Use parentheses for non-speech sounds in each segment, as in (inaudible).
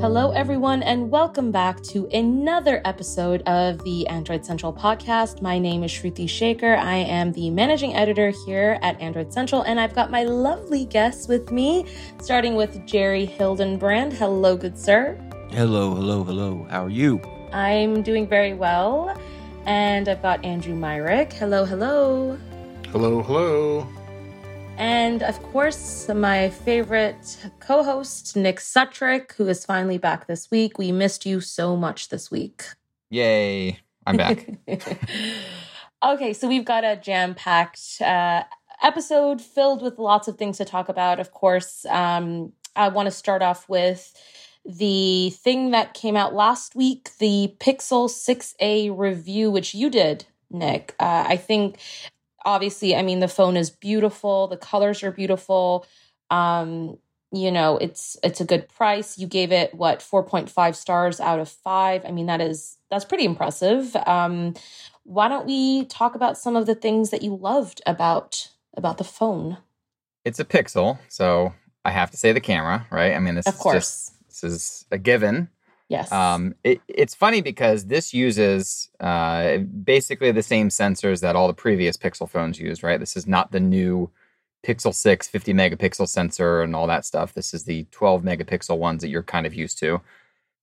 Hello, everyone, and welcome back to another episode of the Android Central podcast. My name is Shruti Shekar. I am the managing editor here at Android Central, and I've got my lovely guests with me, starting with Jerry Hildenbrand. Hello, good sir. Hello, hello, hello. How are you? I'm doing very well. And I've got Andrew Myrick. Hello, hello. Hello, hello. And of course, my favorite co host, Nick Sutrich, who is finally back this week. We missed you so much this week. Yay, I'm back. (laughs) okay, so we've got a jam packed uh, episode filled with lots of things to talk about. Of course, um, I want to start off with the thing that came out last week the Pixel 6a review, which you did, Nick. Uh, I think obviously, I mean, the phone is beautiful, the colors are beautiful. Um, you know, it's it's a good price. You gave it what 4.5 stars out of 5. I mean, that is that's pretty impressive. Um, why don't we talk about some of the things that you loved about about the phone? It's a Pixel, so I have to say the camera, right? I mean, this of is course. just this is a given. Yes. Um, it, it's funny because this uses uh, basically the same sensors that all the previous Pixel phones use, right? This is not the new Pixel 6 50 megapixel sensor and all that stuff. This is the 12 megapixel ones that you're kind of used to.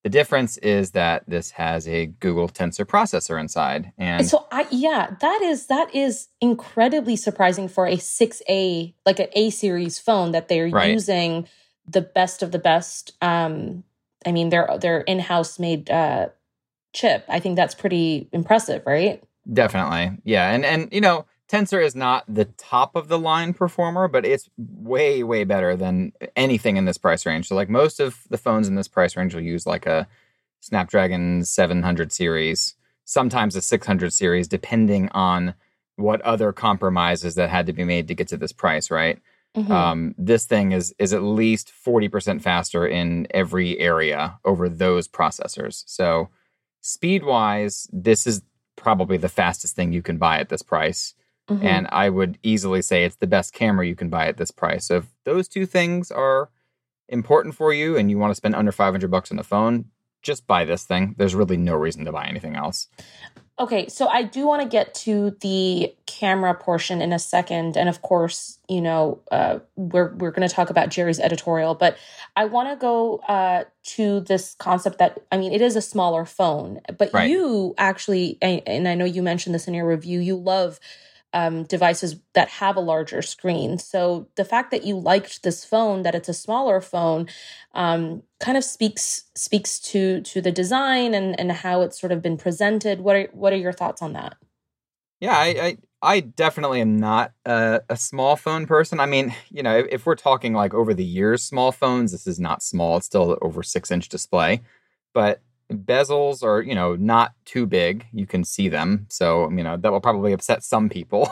The difference is that this has a Google Tensor processor inside, and so I yeah, that is that is incredibly surprising for a 6A like an A series phone that they're Right. using the best of the best um I mean their their in-house made uh chip. I think that's pretty impressive, right? Definitely. Yeah. And and you know, Tensor is not the top of the line performer, but it's way, way better than anything in this price range. So like most of the phones in this price range will use like a Snapdragon 700 series, sometimes a 600 series, depending on what other compromises that had to be made to get to this price, right? Mhm. Um, this thing is is at least 40% faster in every area over those processors. So speed wise, this is probably the fastest thing you can buy at this price. Mhm. And I would easily say it's the best camera you can buy at this price. So if those two things are important for you and you want to spend under 500 bucks on the phone, just buy this thing. There's really no reason to buy anything else. Okay, so I do want to get to the camera portion in a second, and of course, you know, uh, we're we're going to talk about Jerry's editorial, but I want to go uh, to this concept that I mean, it is a smaller phone, but Right. you actually, and, and I know you mentioned this in your review, you love um, devices that have a larger screen. So the fact that you liked this phone, that it's a smaller phone, um, kind of speaks speaks to to the design and and how it's sort of been presented. What are what are your thoughts on that? Yeah, I, I, I definitely am not a, a small phone person. I mean, you know, if, if we're talking like over the years, small phones, this is not small. It's still over six inch display, but bezels are, you know, not too big. You can see them, so you know that will probably upset some people.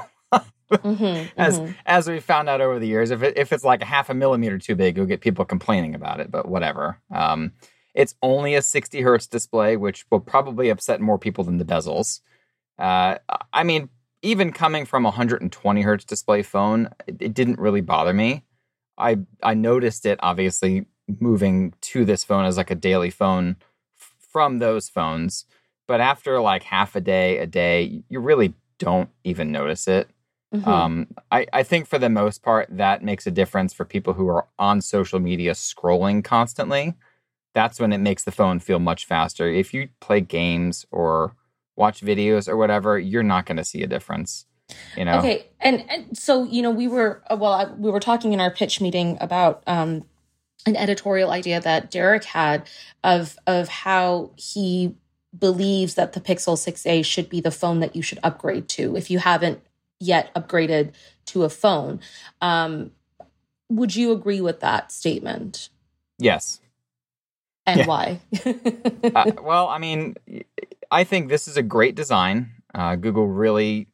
Mhm, (laughs) as mhm. as we found out over the years, if it, if it's like a half a millimeter too big, you'll get people complaining about it. But whatever. Um, it's only a 60 hertz display, which will probably upset more people than the bezels. Uh, I mean, even coming from a 120 hertz display phone, it, it didn't really bother me. I I noticed it obviously moving to this phone as like a daily phone from those phones, but after like half a day, a day, you really don't even notice it. Mhm. Um, I, I think for the most part, that makes a difference for people who are on social media scrolling constantly. That's when it makes the phone feel much faster. If you play games or watch videos or whatever, you're not going to see a difference. You know? Okay, and, and so you know we were uh, well I, we were talking in our pitch meeting about um, an editorial idea that Derek had of of how he believes that the Pixel 6a should be the phone that you should upgrade to if you haven't yet upgraded to a phone. Um, would you agree with that statement? Yes. And Yeah. why? uh, (laughs) well, I mean, I think this is a great design. Uh, Google really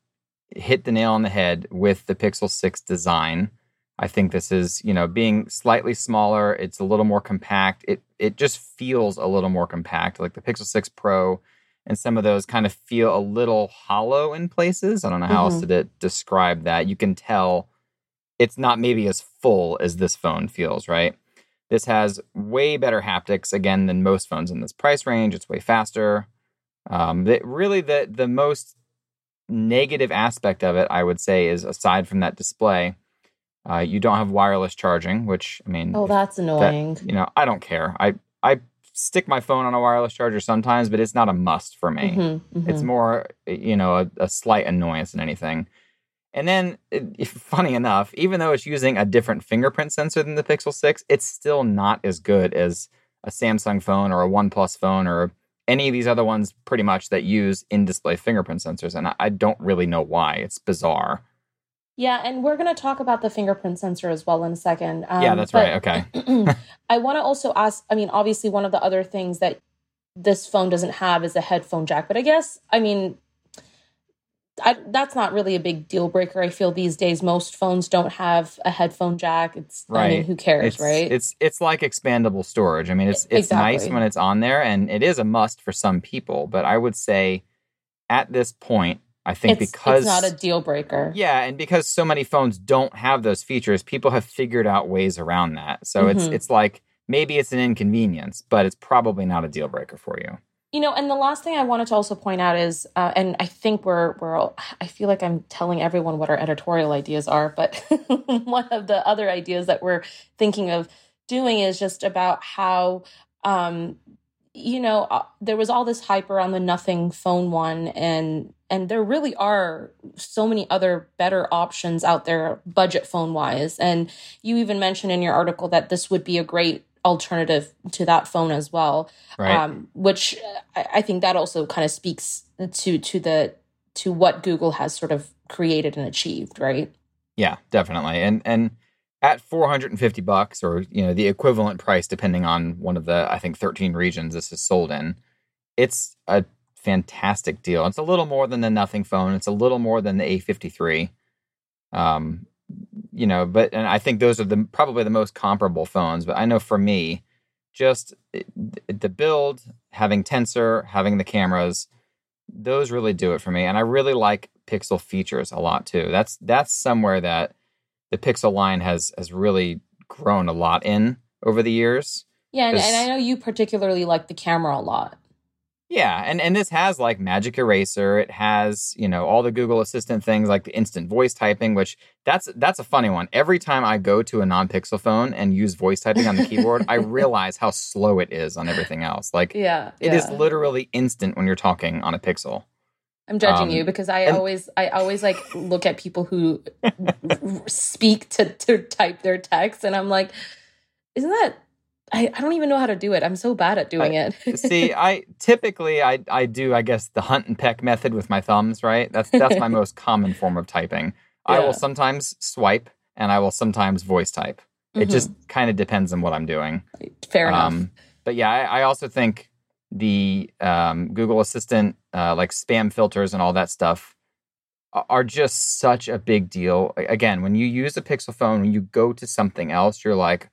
hit the nail on the head with the Pixel 6 design. I think this is, you know, being slightly smaller, it's a little more compact. It it just feels a little more compact. Like the Pixel 6 Pro and some of those kind of feel a little hollow in places. I don't know how else Mhm. to describe that. You can tell it's not maybe as full as this phone feels, right? This has way better haptics again than most phones in this price range. It's way faster. Um, the, really, the the most negative aspect of it, I would say, is aside from that display, uh, you don't have wireless charging, which I mean, Oh, that's annoying. you know, I don't care. I I stick my phone on a wireless charger sometimes, but it's not a must for me. Mhm, mhm. It's more, you know, a, a slight annoyance than anything. And then, it, (laughs) funny enough, even though it's using a different fingerprint sensor than the Pixel 6, it's still not as good as a Samsung phone or a OnePlus phone or any of these other ones, pretty much, that use in display fingerprint sensors. And I, I don't really know why. It's bizarre. Yeah, and we're going to talk about the fingerprint sensor as well in a second. yeah, Um, that's right. Okay. (clears throat) I want to also ask. I mean, obviously, one of the other things that this phone doesn't have is a headphone jack. But I guess, I mean, I, that's not really a big deal breaker. I feel these days most phones don't have a headphone jack. It's I mean, Right. who cares, it's, right? It's it's like expandable storage. I mean, it's it's nice when it's on there, and it is a must for some people. But I would say, at this point, I think It's- because it's not a deal breaker. yeah, and because so many phones don't have those features, people have figured out ways around that. So it's Mhm. it's like maybe it's an inconvenience, but it's probably not a deal breaker for you. You know, and the last thing I wanted to also point out is, uh, and I think we're we're all, I feel like I'm telling everyone what our editorial ideas are, but (laughs) one of the other ideas that we're thinking of doing is just about how, um, you know, uh, there was all this hype around the Nothing Phone one, and and there really are so many other better options out there, budget phone wise. And you even mentioned in your article that this would be a great alternative to that phone as well Right. um, which I, I think that also kind of speaks to to the to what Google has sort of created and achieved, right? Yeah, definitely. And and at 450 bucks or you know the equivalent price depending on one of the I think 13 regions this is sold in, it's a fantastic deal. It's a little more than the Nothing phone. It's a little more than the A53. Um you know, but and I think those are the probably the most comparable phones, but I know for me just the build, having Tensor, having the cameras, those really do it for me and i really like pixel features a lot too that's that's somewhere that the pixel line has has really grown a lot in over the years. Yeah, and, and I know you particularly like the camera a lot. yeah and and this has like magic eraser. It has you know all the google assistant things like the instant voice typing which that's that's a funny one. Every time i go to a non-pixel phone and use voice typing on the keyboard i (laughs) realize how slow it is on everything else. Like Yeah, it is yeah. literally instant when you're talking on a pixel I'm judging um, you because I and- always I always like look at people who (laughs) speak to to type their text, and I'm like, isn't that? I, I don't even know how to do it. I'm so bad at doing it. (laughs) See, I typically I I do I guess the hunt and peck method with my thumbs, right? That's that's my most (laughs) common form of typing. I will sometimes swipe and I will sometimes voice type. It Mhm. just kind of depends on what I'm doing. fair enough. Um, but yeah, I, I also think the um, Google Assistant, uh, like spam filters and all that stuff, are just such a big deal. Again, when you use a Pixel phone, when you go to something else, you're like,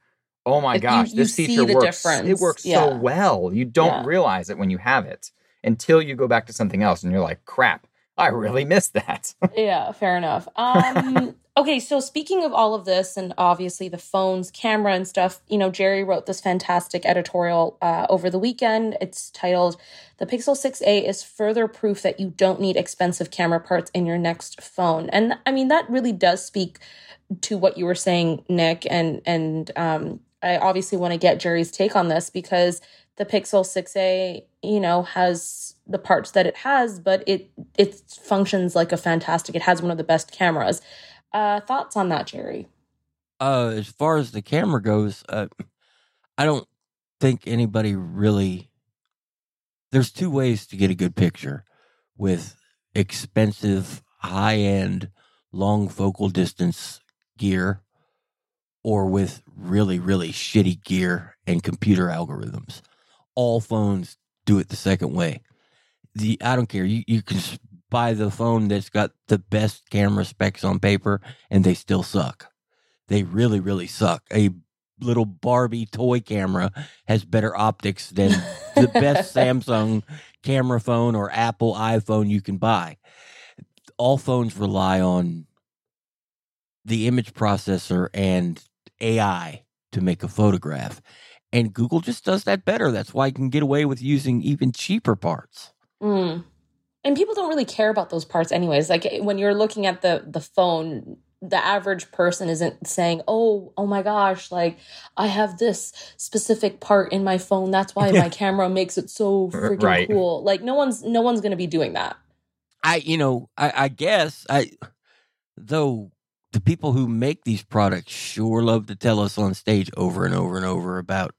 "Oh my Like, you- gosh, you this feature works! difference. It works Yeah. so well. You don't Yeah. realize it when you have it until you go back to something else, and you're like, "Crap, I really missed that." yeah, fair enough. (laughs) Um, okay, so speaking of all of this, and obviously the phones, camera, and stuff, you know, Jerry wrote this fantastic editorial uh, over the weekend. It's titled "The Pixel 6a is further proof that you don't need expensive camera parts in your next phone," and I mean that really does speak to what you were saying, Nick, and and um, I obviously want to get Jerry's take on this because the Pixel 6a, you know, has the parts that it has, but it it functions like a fantastic. It has one of the best cameras. Uh, thoughts on that, Jerry? Uh, as far as the camera goes, uh, I don't think anybody really. There's two ways to get a good picture with expensive, high end, long focal distance gear or with really, really shitty gear and computer algorithms. All phones do it the second way. The I don't care. You you can buy the phone that's got the best camera specs on paper and they still suck. They really, really suck. A little Barbie toy camera has better optics than the best (laughs) Samsung camera phone or Apple iPhone you can buy. All phones rely on the image processor and AI to make a photograph. And Google just does that better. That's why you can get away with using even cheaper parts. Mm. And people don't really care about those parts anyways. Like when you're looking at the the phone, the average person isn't saying, "Oh, oh my gosh, like I have this specific part in my phone. That's why my (laughs) camera makes it so freaking Right. cool." Like no one's no one's going to be doing that. I, you know, I, I guess I, though the people who make these products sure love to tell us on stage over and over and over about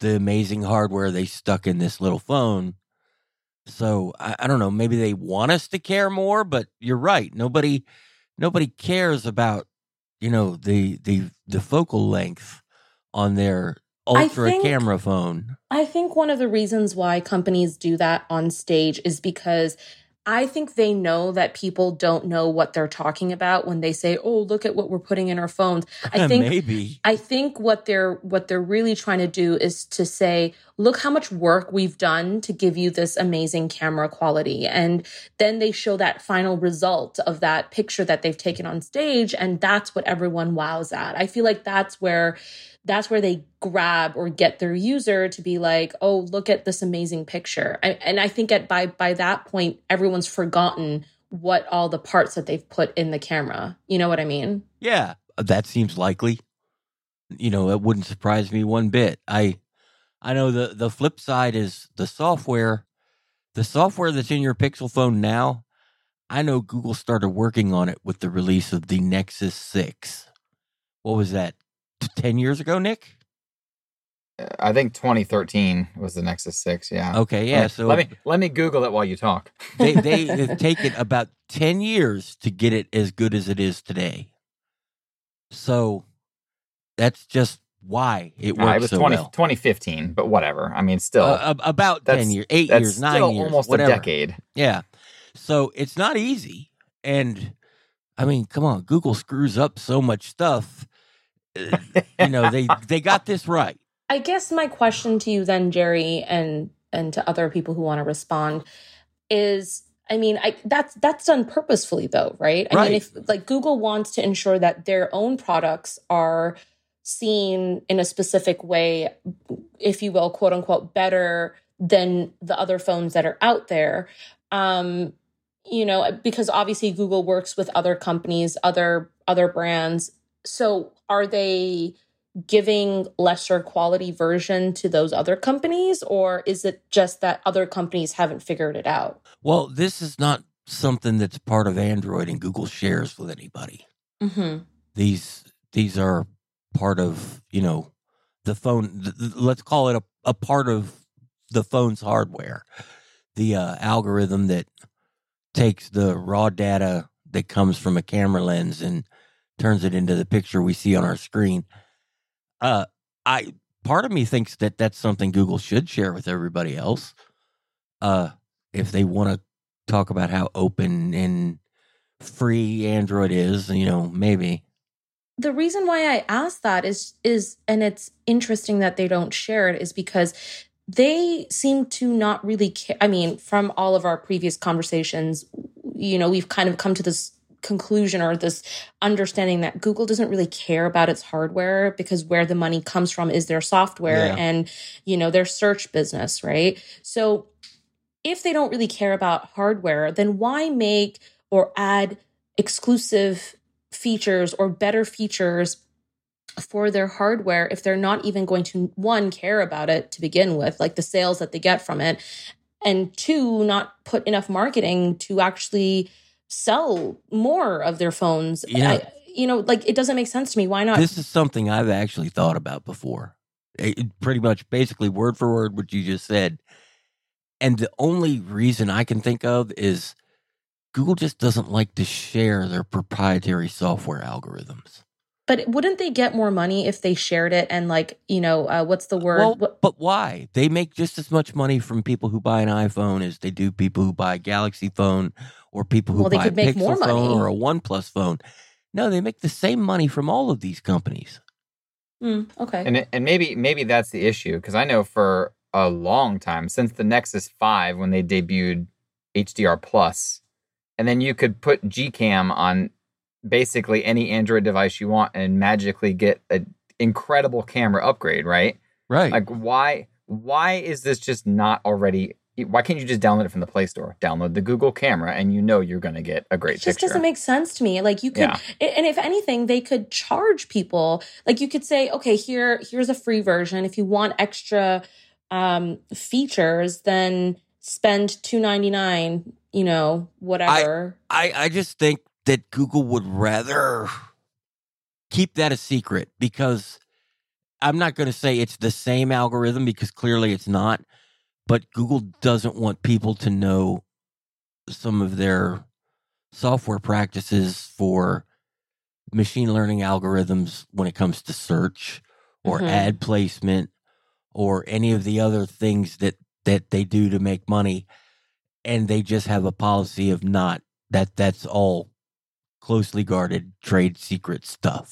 the amazing hardware they stuck in this little phone. So I, I don't know. Maybe they want us to care more, but you're right. Nobody, nobody cares about you know the the the focal length on their ultra think- camera phone. I think one of the reasons why companies do that on stage is because I think they know that people don't know what they're talking about when they say, "Oh, look at what we're putting in our phones." I (laughs) think maybe I think what they're what they're really trying to do is to say, look how much work we've done to give you this amazing camera quality. And then they show that final result of that picture that they've taken on stage and that's what everyone wows at. I feel like that's where that's where they grab or get their user to be like, "Oh, look at this amazing picture." I, and I think at by by that point everyone's forgotten what all the parts that they've put in the camera. You know what I mean? Yeah, that seems likely. You know, it wouldn't surprise me one bit. I I know the the flip side is the software. The software that's in your Pixel phone now, I know Google started working on it with the release of the Nexus 6. What was that? T- 10 years ago, Nick? I think 2013 was the Nexus 6. Yeah. Okay, yeah. Let- So let me let me Google it while you talk. they they (laughs) have taken about 10 years to get it as good as it is today. So that's just why it Uh, works it was so 20, well. 2015, but whatever. I mean, still, Uh, about 10 years, 8 that's years, 9 still years, almost whatever. a decade. Yeah. So it's not easy. And I mean, come on, Google screws up so much stuff. You know, they they got this right. I guess my question to you then, Jerry, and and to other people who want to respond is I mean, I that's that's done purposefully though, right? I Right. mean, if like Google wants to ensure that their own products are seen in a specific way, if you will, quote unquote, better than the other phones that are out there. Um, you know, because obviously Google works with other companies, other other brands. So are they giving lesser quality version to those other companies or is it just that other companies haven't figured it out Well, this is not something that's part of Android and Google shares with anybody. mm-hmm. These these are part of, you know, the phone th- th- let's call it a, a part of the phone's hardware. The uh, algorithm that takes the raw data that comes from a camera lens and turns it into the picture we see on our screen. Uh, I part of me thinks that that's something Google should share with everybody else. Uh, if they want to talk about how open and free Android is, you know, maybe. the reason why i asked that is is and it's interesting that they don't share it is because they seem to not really care i mean from all of our previous conversations you know we've kind of come to this conclusion or this understanding that google doesn't really care about its hardware because where the money comes from is their software Yeah. and you know their search business right so if they don't really care about hardware then why make or add exclusive features or better features for their hardware if they're not even going to one care about it to begin with like the sales that they get from it and two not put enough marketing to actually sell more of their phones Yeah. I, you know like it doesn't make sense to me why not This is something I've actually thought about before. It- pretty much, basically, word for word, what you just said. And the only reason I can think of is Google just doesn't like to share their proprietary software algorithms. But wouldn't they get more money if they shared it and like you know uh, what's the word Well, but why? They make just as much money from people who buy an iPhone as they do people who buy a Galaxy phone or people who Well, they buy could a make Pixel more phone money. or a OnePlus phone. No, they make the same money from all of these companies. Hmm, okay And and maybe maybe that's the issue because I know for a long time since the Nexus 5 when they debuted HDR Plus, and then you could put Gcam on basically any Android device you want and magically get an incredible camera upgrade, right? Right. Like why why is this just not already why can't you just download it from the Play Store? Download the Google camera and you know you're going to get a great it just picture. doesn't make sense to me like you could Yeah. and if anything they could charge people like you could say okay here here's a free version if you want extra um features then spend 299 you know whatever I, I just think that Google would rather keep that a secret because I'm not going to say it's the same algorithm because clearly it's not, but Google doesn't want people to know some of their software practices for machine learning algorithms when it comes to search or Mhm. ad placement or any of the other things that that they do to make money and they just have a policy of not that that's all closely guarded trade secret stuff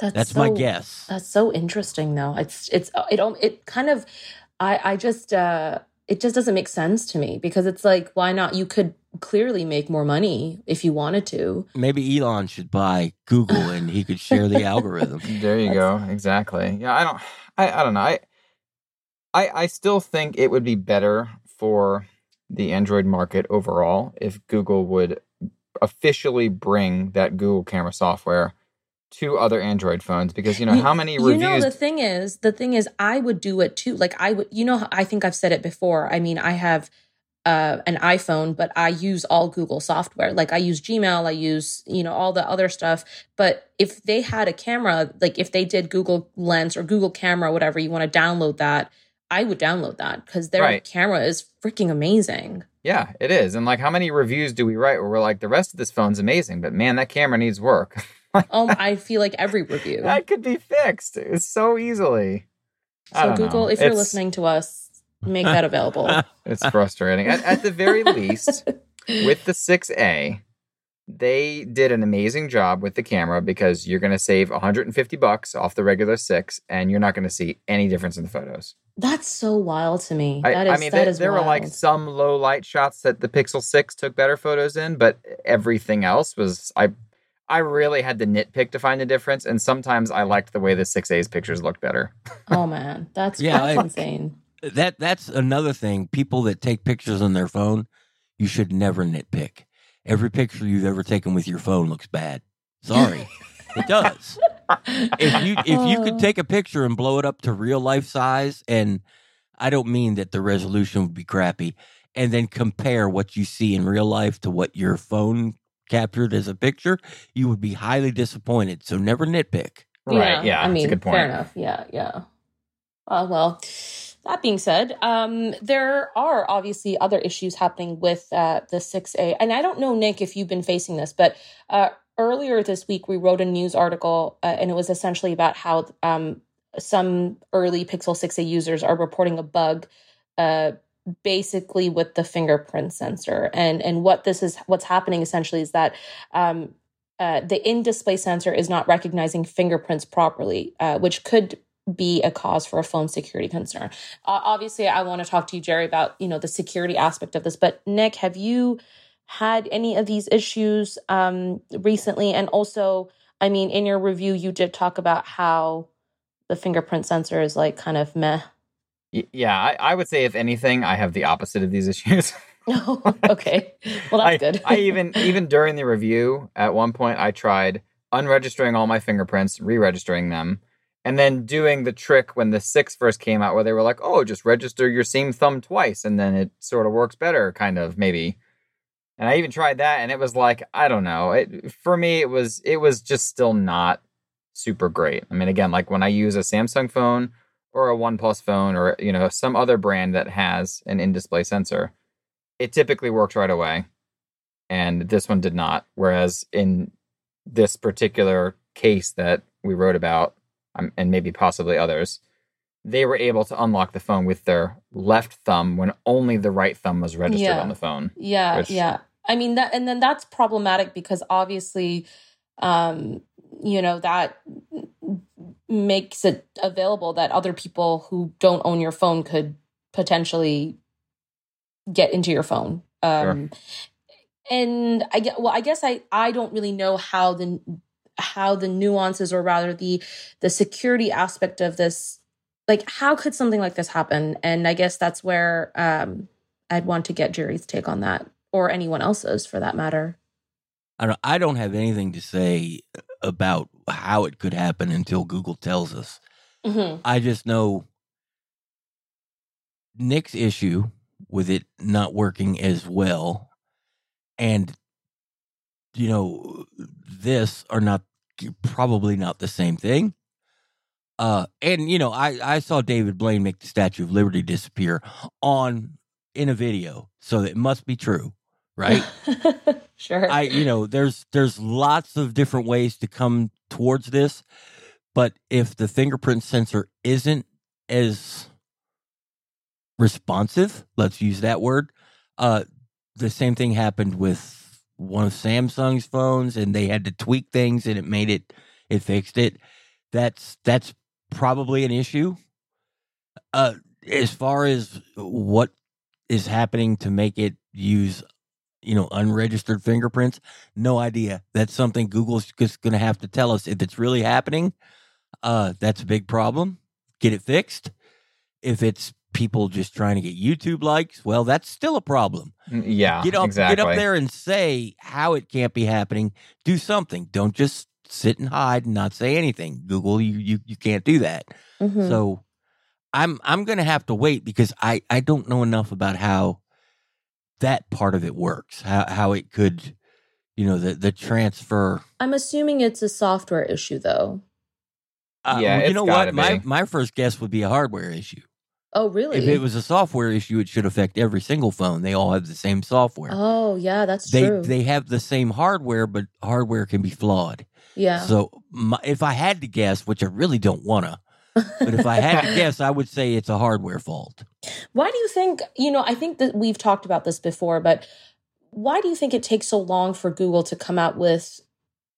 that's my so- guess That's so interesting, though. It's it's uh, it al- it kind of I I just uh it just doesn't make sense to me because it's like why not? You could clearly make more money if you wanted to. maybe elon should buy google and he could share the algorithm (laughs) There you go. Exactly. Yeah, I don't I, I don't know. I, I I still think it would be better for the Android market overall if Google would officially bring that Google camera software to other Android phones because you know how many reviews. You know the thing is, the thing is, I would do it too. Like I would, you know, I think I've said it before. I mean, I have uh, an iPhone, but I use all Google software. Like I use Gmail, I use you know all the other stuff. But if they had a camera, like if they did Google Lens or Google Camera, whatever you want to download that, I would download that because their Right. camera is freaking amazing. Yeah, it is. And like how many reviews do we write where we're like the rest of this phone's amazing, but man, that camera needs work. (laughs) Oh, (laughs) I feel like every review. that could be fixed. It's so easily. So Google, know. if you're listening to us, make that available. (laughs) It's frustrating. At, at the very least, with the 6A, they did an amazing job with the camera because you're going to save 150 bucks off the regular 6 and you're not going to see any difference in the photos. That's so wild to me. I, That is I mean, that there- is there were like some low light shots that the Pixel 6 took better photos in, but everything else was I I really had to nitpick to find the difference and sometimes I liked the way the 6A's pictures looked better. Oh man, that's Yeah, that's I- insane. that that's another thing people that take pictures on their phone you should never nitpick every picture you've ever taken with your phone looks bad sorry (laughs) it does if you if you could Oh. take a picture and blow it up to real life size and i don't mean that the resolution would be crappy and then compare what you see in real life to what your phone captured as a picture you would be highly disappointed so never nitpick Right. Yeah. I mean, that's a good point. fair enough. Yeah, yeah. Uh, well, that being said, um, there are obviously other issues happening with uh, the 6A. And I don't know, Nick, if you've been facing this, but uh, earlier this week we wrote a news article uh, and it was essentially about how um, some early Pixel 6A users are reporting a bug. Uh, basically with the fingerprint sensor and and what this is what's happening essentially is that um uh, the in-display sensor is not recognizing fingerprints properly, uh, which could be a cause for a phone security concern. Uh, obviously, I want to talk to you, Jerry, about you know the security aspect of this. But Nick, have you had any of these issues um, recently? And also, I mean, in your review, you did talk about how the fingerprint sensor is like kind of meh. Yeah, I, I would say if anything, I have the opposite of these (laughs) issues. (laughs) okay, well that's I, good. I even even during the review, at one point, I tried unregistering all my fingerprints, re-registering them, and then doing the trick when the six first came out, where they were like, "Oh, just register your same thumb twice, and then it sort of works better," kind of maybe. And I even tried that, and it was like, I don't know. It for me, it was it was just still not super great. I mean, again, like when I use a Samsung phone or a OnePlus phone or you know some other brand that has an in-display sensor, it typically works right away, and this one did not. Whereas in this particular case that we wrote about, um, and maybe possibly others, they were able to unlock the phone with their left thumb when only the right thumb was registered Yeah. on the phone. Yeah, which- yeah. I mean that and then that's problematic because obviously um you know that makes it available that other people who don't own your phone could potentially get into your phone. Um and I get well I guess I I don't really know how the how the nuances or rather the the security aspect of this like how could something like this happen and i guess that's where um i'd want to get jerry's take on that or anyone else's for that matter I don't, I don't have anything to say about how it could happen until Google tells us. mm-hmm. I just know Nick's issue with it not working as well, and you know this are not probably not the same thing. Uh, and you know, I I saw David Blaine make the Statue of Liberty disappear on in a video, so it must be true, right? (laughs) sure I you know there's there's lots of different ways to come towards this, but if the fingerprint sensor isn't as responsive, let's use that word, uh the same thing happened with one of Samsung's phones and they had to tweak things and it made it it fixed it. That's that's probably an issue. Uh as far as what is happening to make it use you know unregistered fingerprints no idea that's something google's just going to have to tell us if it's really happening uh that's a big problem get it fixed if it's people just trying to get youtube likes well that's still a problem Mm, Yeah, get up exactly. get up there and say how it can't be happening do something don't just sit and hide and not say anything google you you, you can't do that Mhm. so I'm I'm gonna have to wait because I I don't know enough about how that part of it works. How how it could, you know, the the transfer. i'm assuming it's a software issue though Uh, Yeah, you it's know gotta what? My my first guess would be a hardware issue. Oh really If it was a software issue, it should affect every single phone. They all have the same software. oh yeah that's they true they have the same hardware, but hardware can be flawed. yeah So my, if I had to guess, which I really don't wanna, but if I had to (laughs) guess, I would say it's a hardware fault. Why do you think, you know, I think that we've talked about this before, but why do you think it takes so long for Google to come out with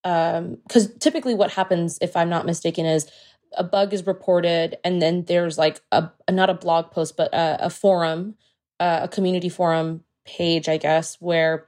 um cuz typically what happens if I'm not mistaken is a bug is reported and then there's like a not a blog post but a, a forum, uh, a community forum page, I guess, where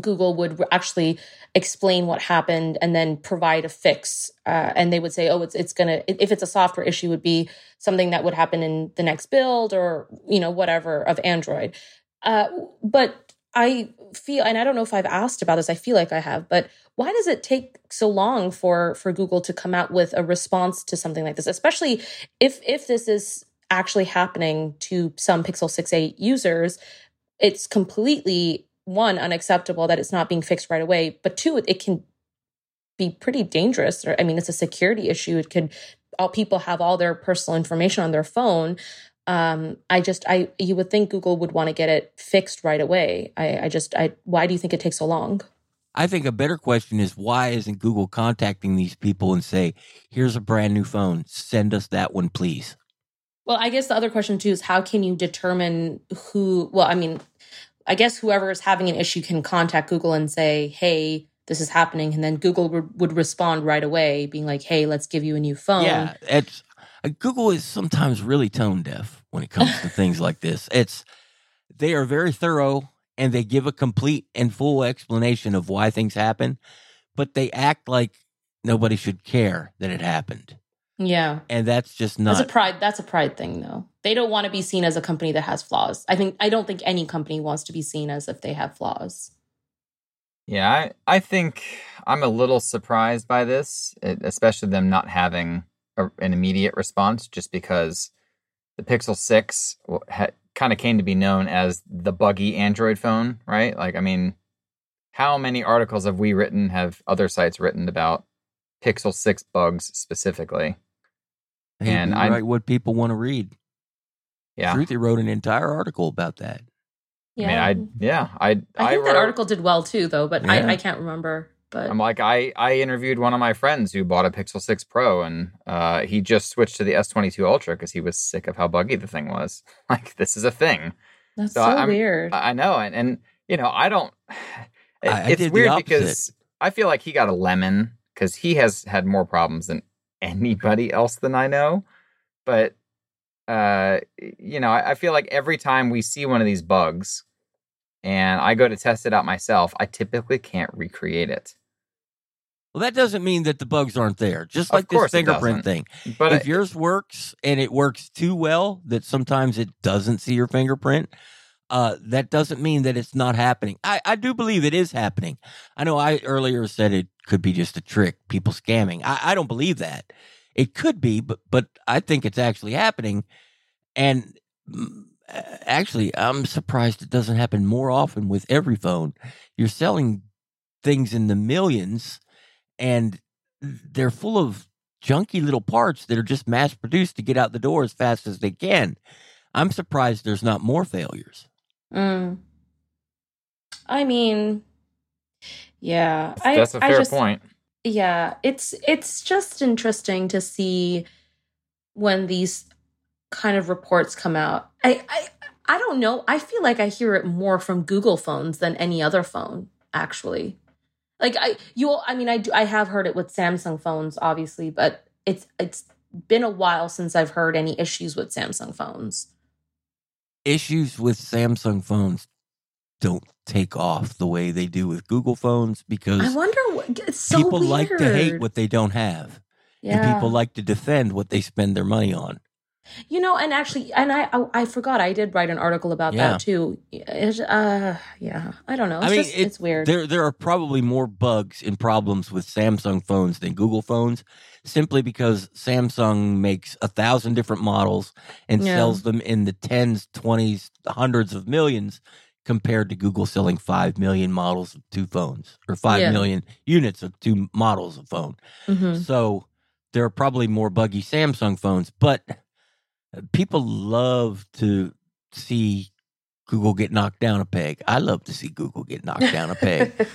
Google would actually explain what happened and then provide a fix. Uh, and they would say, "Oh, it's it's gonna if it's a software issue, would be something that would happen in the next build or you know whatever of Android." Uh, but I feel, and I don't know if I've asked about this. I feel like I have, but why does it take so long for for Google to come out with a response to something like this, especially if if this is actually happening to some Pixel 6a users? It's completely one unacceptable that it's not being fixed right away, but two, it can be pretty dangerous. Or I mean, it's a security issue. It could all people have all their personal information on their phone. Um, I just I you would think Google would want to get it fixed right away. I, I just I why do you think it takes so long? I think a better question is why isn't Google contacting these people and say, "Here's a brand new phone. Send us that one, please." Well, I guess the other question too is how can you determine who? Well, I mean, I guess whoever is having an issue can contact Google and say, "Hey, this is happening," and then Google would would respond right away, being like, "Hey, let's give you a new phone." Yeah, it's Uh, Google is sometimes really tone deaf when it comes to things like this. It's they are very thorough and they give a complete and full explanation of why things happen, but they act like nobody should care that it happened. yeah. And that's just That's a not pride. That's a pride thing, though. They don't want to be seen as a company that has flaws. I think I don't think any company wants to be seen as if they have flaws. Yeah, I, I think I'm a little surprised by this, especially them not having a, an immediate response, just because the Pixel 6 ha, kind of came to be known as the buggy Android phone, right? Like, I mean, how many articles have we written, have other sites written about Pixel 6 bugs specifically? they and I- write what people want to read. Yeah. Shruti wrote an entire article about that. Yeah, I mean, I, yeah, I, I think that article did well too, though. But Yeah. I, I can't remember. But I'm like I I interviewed one of my friends who bought a Pixel 6 Pro and uh, he just switched to the S22 Ultra because he was sick of how buggy the thing was. (laughs) Like this is a thing. that's so so, I'm- weird. I I know, and and you know I don't. it- (sighs) I- I it's weird because I feel like he got a lemon because he has had more problems than anybody else than I know. But uh, you know, I, I feel like every time we see one of these bugs, and I go to test it out myself, I typically can't recreate it. Well, that doesn't mean that the bugs aren't there. Just like this fingerprint thing. But if I- yours works and it works too well that sometimes it doesn't see your fingerprint, uh, that doesn't mean that it's not happening. I, I do believe it is happening. I know I earlier said it could be just a trick, people scamming. I, I don't believe that. It could be, but but I think it's actually happening. And mm, actually, I'm surprised it doesn't happen more often with every phone. You're selling things in the millions, and they're full of junky little parts that are just mass produced to get out the door as fast as they can. I'm surprised there's not more failures. Mm. I mean, yeah, I, that's a I fair just, point. Yeah, it's it's just interesting to see when these kind of reports come out. I I I don't know. I feel like I hear it more from Google phones than any other phone, actually. Like I you I mean I do I have heard it with Samsung phones obviously, but it's it's been a while since I've heard any issues with Samsung phones. Issues with Samsung phones don't take off the way they do with Google phones because I wonder what so people weird. like to hate what they don't have. yeah. And people like to defend what they spend their money on. You know, and actually, and I, I, I forgot I did write an article about Yeah. that too. It, uh, yeah, I don't know. It's I mean, just, it- it's weird. There there are probably more bugs and problems with Samsung phones than Google phones, simply because Samsung makes a thousand different models and Yeah. sells them in the tens, twenties, hundreds of millions, compared to Google selling five million models of two phones or five million Yeah. units of two models of phone. hmm So there are probably more buggy Samsung phones, but people love to see Google get knocked down a peg. I love to see Google get knocked down a peg. (laughs)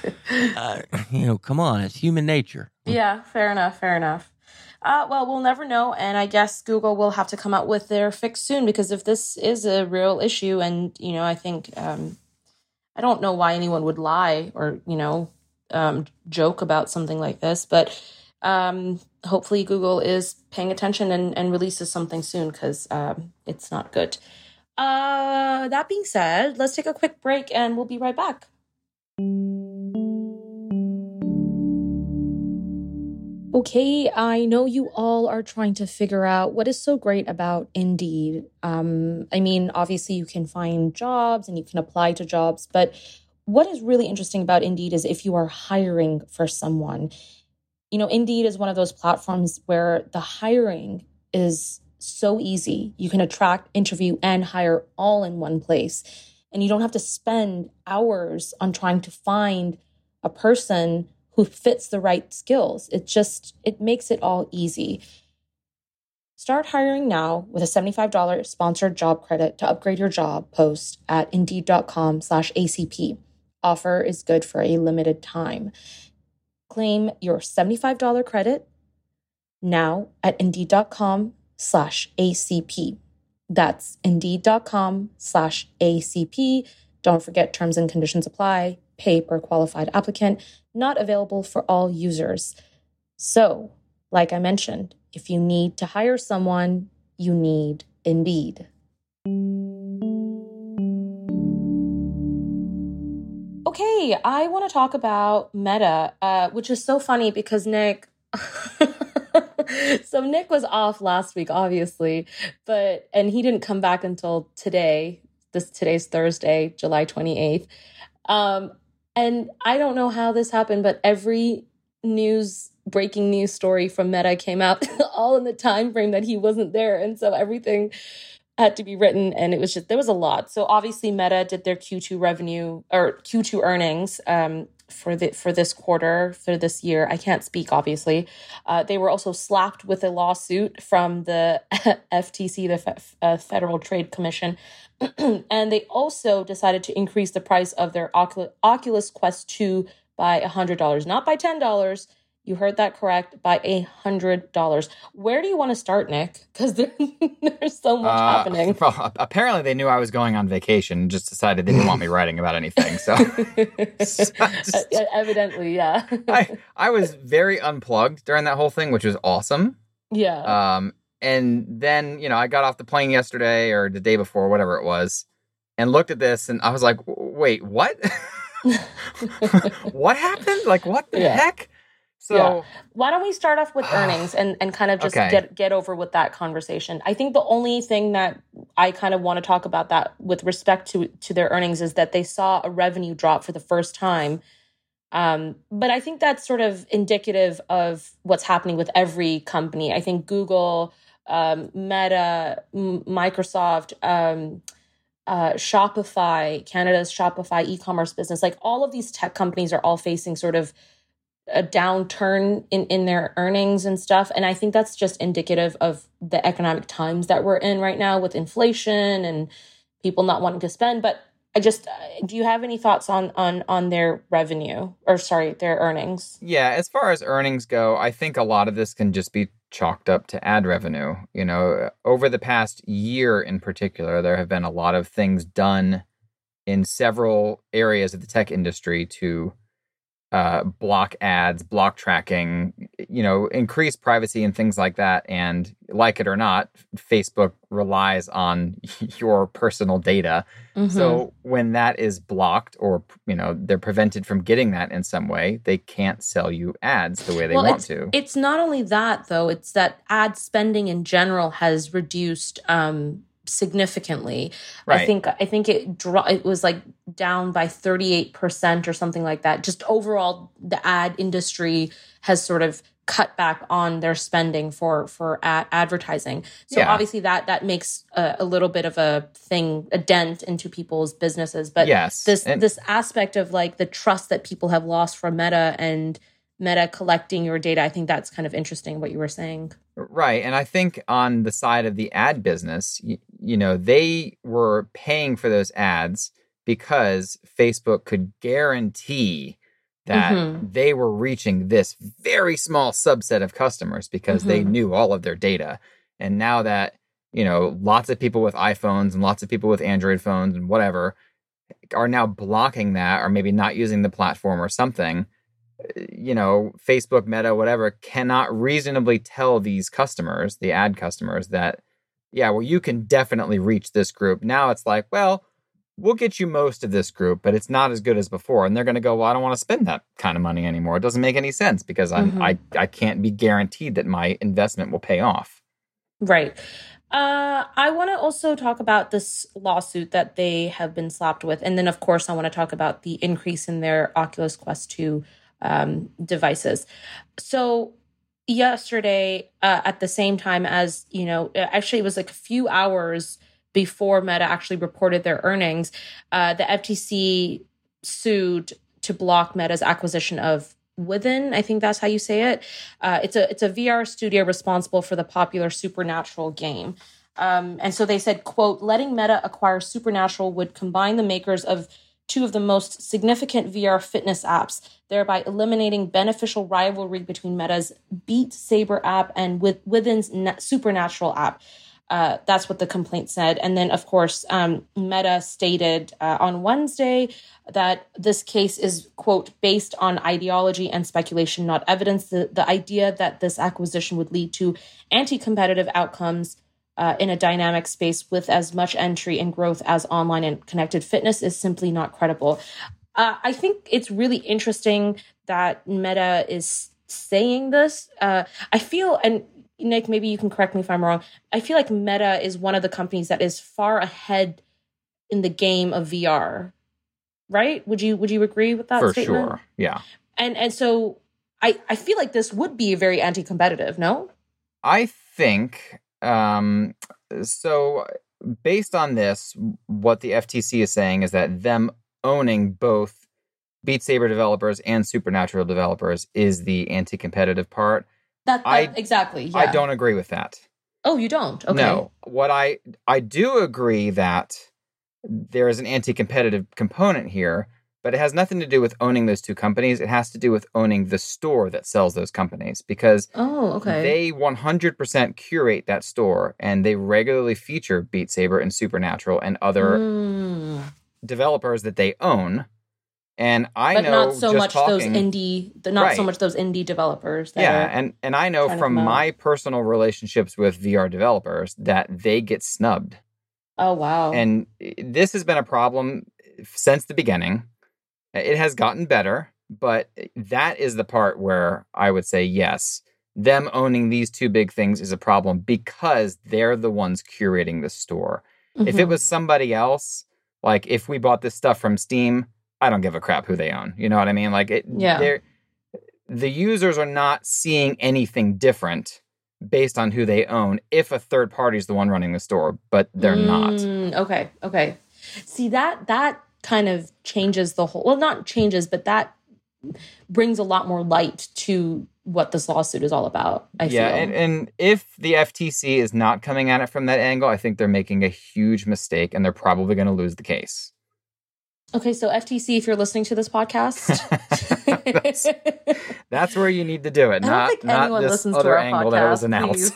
Uh, (laughs) you know, come on, it's human nature. yeah, fair enough. Fair enough. Uh, well, we'll never know, and I guess Google will have to come out with their fix soon because if this is a real issue, and you know, I think um, I don't know why anyone would lie or you know um, joke about something like this, but um, hopefully Google is paying attention and, and releases something soon because um, it's not good. Uh, that being said, let's take a quick break and we'll be right back. Okay, I know you all are trying to figure out what is so great about Indeed. Um, I mean, obviously, you can find jobs and you can apply to jobs, but what is really interesting about Indeed is if you are hiring for someone. You know, Indeed is one of those platforms where the hiring is so easy. You can attract, interview, and hire all in one place. And you don't have to spend hours on trying to find a person who fits the right skills. It just it makes it all easy. Start hiring now with a $75 sponsored job credit to upgrade your job post at indeed.com slash ACP. Offer is good for a limited time. Claim your $75 credit now at indeed.com slash ACP. That's indeed.com slash ACP. Don't forget terms and conditions apply. Pay per qualified applicant. Not available for all users. So, like I mentioned, if you need to hire someone, you need Indeed. Okay, I want to talk about Meta, uh, which is so funny because Nick. (laughs) so Nick was off last week, obviously, but and he didn't come back until today. This today's Thursday, July twenty eighth. Um, and I don't know how this happened, but every news breaking news story from Meta came out (laughs) all in the time frame that he wasn't there, and so everything had to be written and it was just there was a lot. So obviously meta did their q2 revenue or q2 earnings um, for the for this quarter for this year. I can't speak obviously. Uh, they were also slapped with a lawsuit from the (laughs) ftc the Fe- uh, federal trade commission. (clears throat) And they also decided to increase the price of their Ocul- oculus quest 2 by $100 not by $10 you heard that correct by a hundred dollars. Where do you want to start, Nick? Because there, (laughs) there's so much Uh, happening. (laughs) Well, apparently they knew I was going on vacation and just decided they didn't want me (laughs) writing about anything. So Uh, Evidently, yeah. I, I was very unplugged during that whole thing, which was awesome. yeah. Um, and then, you know, I got off the plane yesterday or the day before, whatever it was, and looked at this and I was like, wait, what? what happened? Like, what the Yeah. heck? So Yeah. Why don't we start off with earnings and, and kind of just Okay. get get over with that conversation? I think the only thing that I kind of want to talk about that with respect to to their earnings is that they saw a revenue drop for the first time. Um, but I think that's sort of indicative of what's happening with every company. I think Google, um, Meta, M- Microsoft, um, uh, Shopify, Canada's Shopify e-commerce business, like all of these tech companies are all facing sort of a downturn in in their earnings and stuff. And i think that's just indicative of the economic times that we're in right now with inflation and people not wanting to spend. But i just uh, do you have any thoughts on on on their revenue? Or sorry their earnings? Yeah, as far as earnings go, I think a lot of this can just be chalked up to ad revenue. You know, over the past year in particular, there have been a lot of things done in several areas of the tech industry to uh, block ads, block tracking, you know, increase privacy and things like that. And like it or not, Facebook relies on (laughs) your personal data. Mm-hmm. So when that is blocked or you know they're prevented from getting that in some way, they can't sell you ads the way they Well, want to. it's not only that though it's that ad spending in general has reduced um significantly. I think i think it dro- it was like down by 38% or something like that. Just overall the ad industry has sort of cut back on their spending for for ad- advertising. So Yeah. obviously that that makes a, a little bit of a thing a dent into people's businesses. But yes, this and- this aspect of like the trust that people have lost from meta and meta collecting your data i think that's kind of interesting what you were saying Right. And I think on the side of the ad business, you, you know, they were paying for those ads because Facebook could guarantee that Mhm. they were reaching this very small subset of customers because they Mhm. knew all of their data. And now that, you know, lots of people with iPhones and lots of people with Android phones and whatever are now blocking that or maybe not using the platform or something you know, Facebook, Meta, whatever, cannot reasonably tell these customers, the ad customers, that, yeah, well, you can definitely reach this group. Now it's like, well, we'll get you most of this group, but it's not as good as before. And they're going to go, well, I don't want to spend that kind of money anymore. It doesn't make any sense because I'm, Mhm. I, I can't be guaranteed that my investment will pay off. right uh i want to also talk about this lawsuit that they have been slapped with and then of course i want to talk about the increase in their oculus quest 2 um devices. So yesterday uh, at the same time as you know actually it was like a few hours before meta actually reported their earnings uh, the ftc sued to block meta's acquisition of within i think that's how you say it. Uh, it's a it's a vr studio responsible for the popular supernatural game. Um, and so they said quote letting meta acquire supernatural would combine the makers of two of the most significant VR fitness apps, thereby eliminating beneficial rivalry between Meta's Beat Saber app and with Within's Supernatural app. Uh, that's what the complaint said. And then, of course, um, Meta stated uh, on Wednesday that this case is, quote, based on ideology and speculation, not evidence. The, the idea that this acquisition would lead to anti competitive outcomes uh, in a dynamic space with as much entry and growth as online and connected fitness is simply not credible. Uh, I think it's really interesting that Meta is saying this. Uh, I feel, and Nick, maybe you can correct me if I'm wrong. I feel like Meta is one of the companies that is far ahead in the game of VR. Right? Would you would you agree with that For statement? sure. Yeah. And and so I I feel like this would be very anti-competitive. No. I think um, so. Based on this, what the FTC is saying is that them owning both Beat Saber developers and Supernatural developers is the anti-competitive part. That, that I- exactly. Yeah. I don't agree with that. Oh, you don't. Okay. No, what I I do agree that there is an anti-competitive component here, but it has nothing to do with owning those two companies. It has to do with owning the store that sells those companies because Oh, okay. they 100% curate that store and they regularly feature Beat Saber and Supernatural and other Mm. developers that they own. And I but know not so much those indie, not so much those indie developers. That yeah and and i know from my personal relationships with vr developers that they get snubbed oh wow. and this has been a problem since the beginning it has gotten better but that is the part where I would say yes. Them owning these two big things is a problem because they're the ones curating the store. If it Mhm. was somebody else, like if we bought this stuff from Steam, I don't give a crap who they own. You know what I mean? Like it Yeah. they're the users are not seeing anything different based on who they own if a third party is the one running the store, but they're not. Mm, Okay, okay. See that that kind of changes the whole. Well, not changes, but that brings a lot more light to what this lawsuit is all about. I yeah, feel. and, and if the FTC is not coming at it from that angle, I think they're making a huge mistake and they're probably going to lose the case. okay, so FTC, if you're listening to this podcast, (laughs) That's- That's where you need to do it, I not think not anyone this listens to other our angle podcast. that was announced.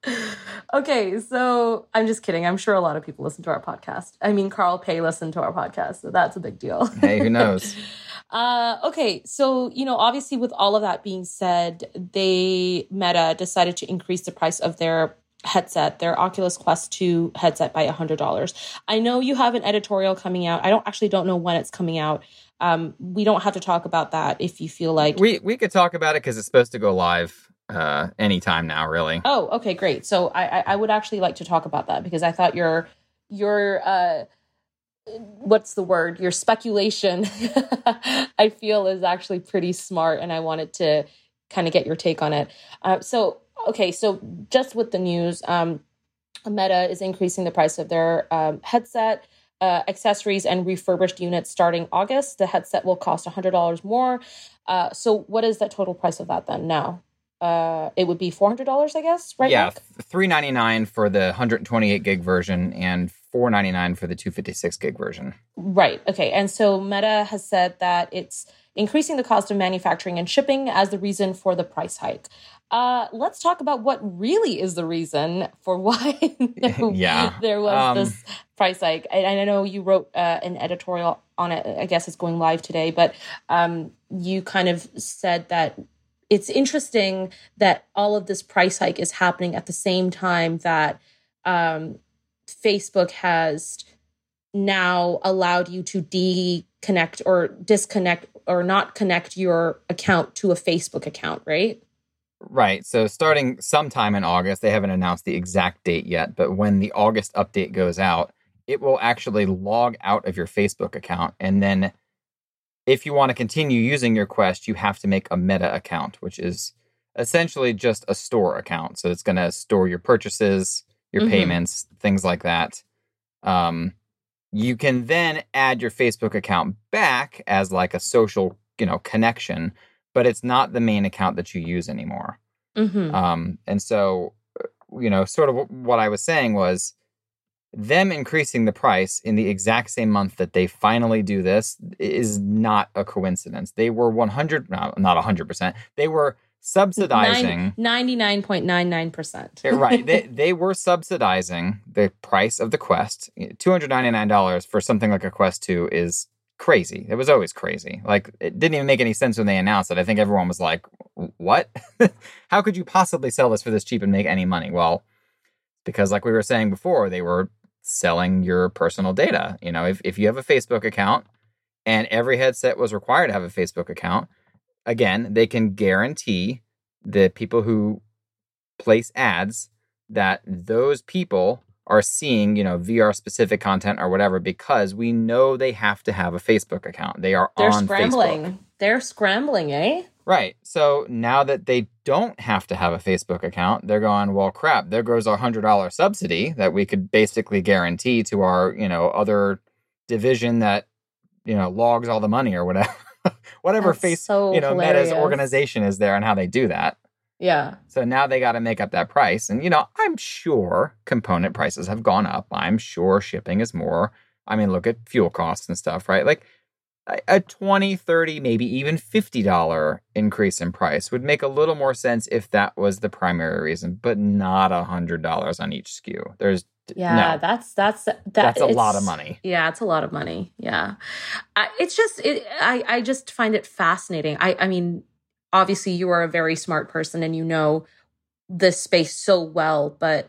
(laughs) (laughs) okay, so I'm just kidding. I'm sure a lot of people listen to our podcast. I mean, Carl Pei listened to our podcast, so that's a big deal. hey, who knows? (laughs) Uh, okay, so you know, obviously, with all of that being said, they Meta decided to increase the price of their headset, their Oculus Quest 2 headset by $100. I know you have an editorial coming out. I don't actually don't know when it's coming out. Um, we don't have to talk about that if you feel like we we could talk about it because it's supposed to go live uh anytime now, really. Oh, okay, great. So I, I would actually like to talk about that because I thought your your uh what's the word? Your speculation (laughs) I feel is actually pretty smart and I wanted to kind of get your take on it. Uh, so okay, so just with the news, um Meta is increasing the price of their um, headset. Uh, accessories and refurbished units starting August. The headset will cost $100 more. Uh, so, what is the total price of that then now? Uh it would be $400 i guess right yeah, three ninety nine for the hundred twenty eight gig version and four ninety nine for the two fifty six gig version. right okay and so meta has said that it's increasing the cost of manufacturing and shipping as the reason for the price hike. Uh let's talk about what really is the reason for (laughs) why there, (laughs) Yeah, there was um, this price hike. And i know you wrote uh, an editorial on it i guess it's going live today but um you kind of said that it's interesting that all of this price hike is happening at the same time that um, Facebook has now allowed you to deconnect or disconnect or not connect your account to a Facebook account, right? Right. So starting sometime in August, they haven't announced the exact date yet, but when the August update goes out, it will actually log out of your Facebook account. And then if you want to continue using your Quest, you have to make a Meta account, which is essentially just a store account. So it's going to store your purchases, your Mhm. payments, things like that. Um, you can then add your Facebook account back as like a social, you know, connection, but it's not the main account that you use anymore. Mm-hmm. Um, and so, uh, you know, sort of what I was saying was them increasing the price in the exact same month that they finally do this is not a coincidence. They were 100, not 100%. They were subsidizing. 99.99%. Yeah, eh, right. They, (laughs) they were subsidizing the price of the Quest. $299 for something like a Quest 2 is crazy. It was always crazy. Like, it didn't even make any sense when they announced it. I think everyone was like, what? (laughs) How could you possibly sell this for this cheap and make any money? Well, because like we were saying before, they were selling your personal data. You know, if, if you have a Facebook account and every headset was required to have a Facebook account, again, they can guarantee the people who place ads that those people are seeing, you know, VR specific content or whatever because we know they have to have a Facebook account. They are They're on scrambling. Facebook. They're scrambling, eh? Right. So now that they don't have to have a Facebook account, they're going, well, crap, there goes our $100 subsidy that we could basically guarantee to our, you know, other division that, you know, logs all the money or whatever. (laughs) whatever That's face, so you know, hilarious. Meta's organization is there and how they do that. Yeah. So now they got to make up that price. And, you know, I'm sure component prices have gone up. I'm sure shipping is more. I mean, look at fuel costs and stuff, right? Like a- a 20, 30, maybe even $50 increase in price would make a little more sense if that was the primary reason, but not a $100 on each SKU There's Yeah, no, that's that's that, that's a lot of money. Yeah, it's a lot of money. Yeah, I, it's just it, I I just find it fascinating. I I mean, obviously you are a very smart person and you know this space so well, but